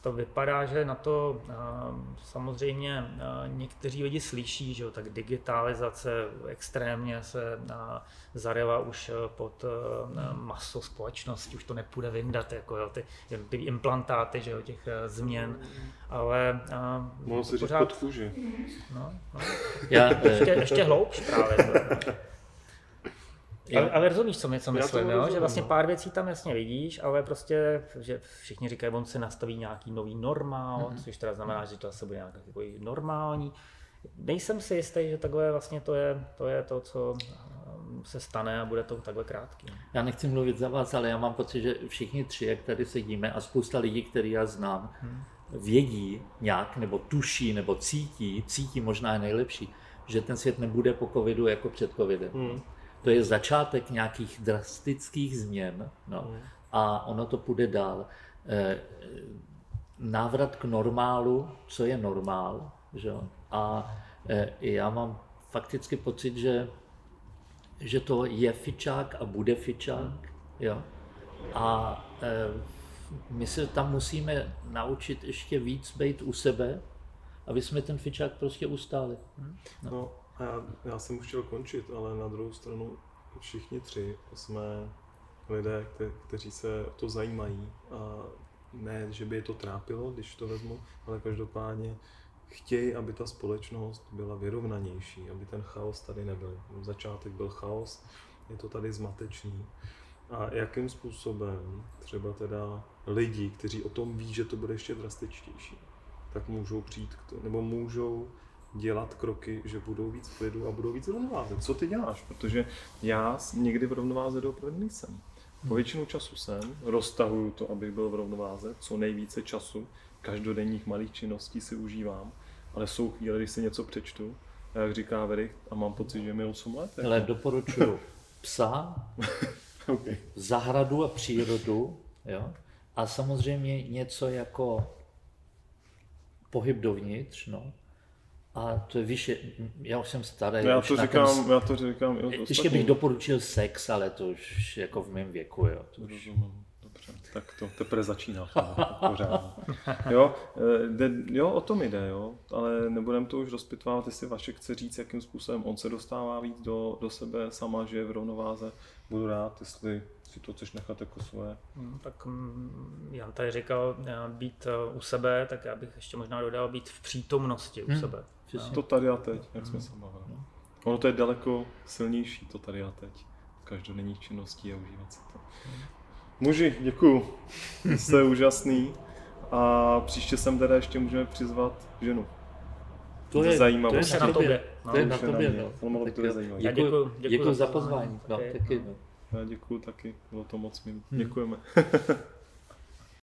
To vypadá, že na to ehm, samozřejmě eh, někteří lidi slyší, že jo, tak digitalizace extrémně se eh, zarila už eh, pod eh, maso společnosti, už to nepůjde vyndat, jako jo, ty jednotlivé implantáty, že jo, těch eh, změn, ale eh, Mohlo se říct pořád, pod kůži. no, no, Já, ještě, eh, ještě hloubš právě. To, ale, ale rozumíš, co, my, co myslím, jo? že vlastně no. pár věcí tam jasně vidíš, ale prostě, že všichni říkají, on se nastaví nějaký nový normál, Mhm. mm-hmm. což teda znamená, že to asi bude nějaký takový normální. Nejsem si jistý, že takhle vlastně to je to, je to co um, se stane a bude to takhle krátký. já nechci mluvit za vás, ale já mám pocit, že všichni tři, jak tady sedíme, a spousta lidí, který já znám, vědí nějak, nebo tuší, nebo cítí, cítí možná je nejlepší, že ten svět nebude po covidu jako před covidem. Hmm. To je začátek nějakých drastických změn no, a ono to půjde dál. eh, návrat k normálu, co je normál. Že? A eh, já mám fakticky pocit, že, že to je fičák a bude fičák. Jo? A eh, my se tam musíme naučit ještě víc být u sebe, aby jsme ten fičák prostě ustáli. No. no a já, já jsem už chtěl končit, ale na druhou stranu všichni tři jsme lidé, kte, kteří se to zajímají a ne, že by je to trápilo, když to vezmu, ale každopádně chtějí, aby ta společnost byla vyrovnanější, aby ten chaos tady nebyl. V začátek byl chaos, je to tady zmatečný. A jakým způsobem třeba teda lidi, kteří o tom ví, že to bude ještě drastičtější, tak můžou přijít k to, nebo můžou dělat kroky, že budou víc v klidu a budou víc v rovnováze. Co ty děláš? Protože já někdy v rovnováze doopravdy nejsem. Po většinu času jsem, roztahuju to, abych byl v rovnováze, co nejvíce času, každodenních malých činností si užívám, ale jsou chvíle, když si něco přečtu, a jak říká Verich, a mám pocit, že mi 8 let. Ale jako. doporučuju psa, okay. zahradu a přírodu, jo? a samozřejmě něco jako pohyb dovnitř, no, a to je vyšší, já už jsem starý. Já to říkám, ten, já to říkám. Jo, ještě bych doporučil sex, ale to už jako v mém věku, jo. To už... Dobře, tak to teprve začíná. jo, eh, jde, jo, o tom jde, jo, ale nebudeme to už rozpitvávat, jestli Vašek chce říct, jakým způsobem on se dostává víc do, do sebe sama, že je v rovnováze. Budu rád, jestli si to chceš nechat jako svoje. Hmm, tak mm, Jan tady říkal eh, být eh, u sebe, tak já bych ještě možná dodal být v přítomnosti u hmm. sebe. Přesně. To tady a teď, jak jsme se bavili. No. Ono to je daleko silnější, to tady a teď. Každodenních činností a užívat si to. Muži, děkuju. Jste úžasný. A příště sem teda ještě můžeme přizvat ženu. To je, zajímavé. To je na tobě. No, to je na tobě. No. To je zajímavé. Děkuji, děkuji, děkuji za pozvání. No, taky, no. Já děkuji taky, bylo to moc milé. Hmm. Děkujeme.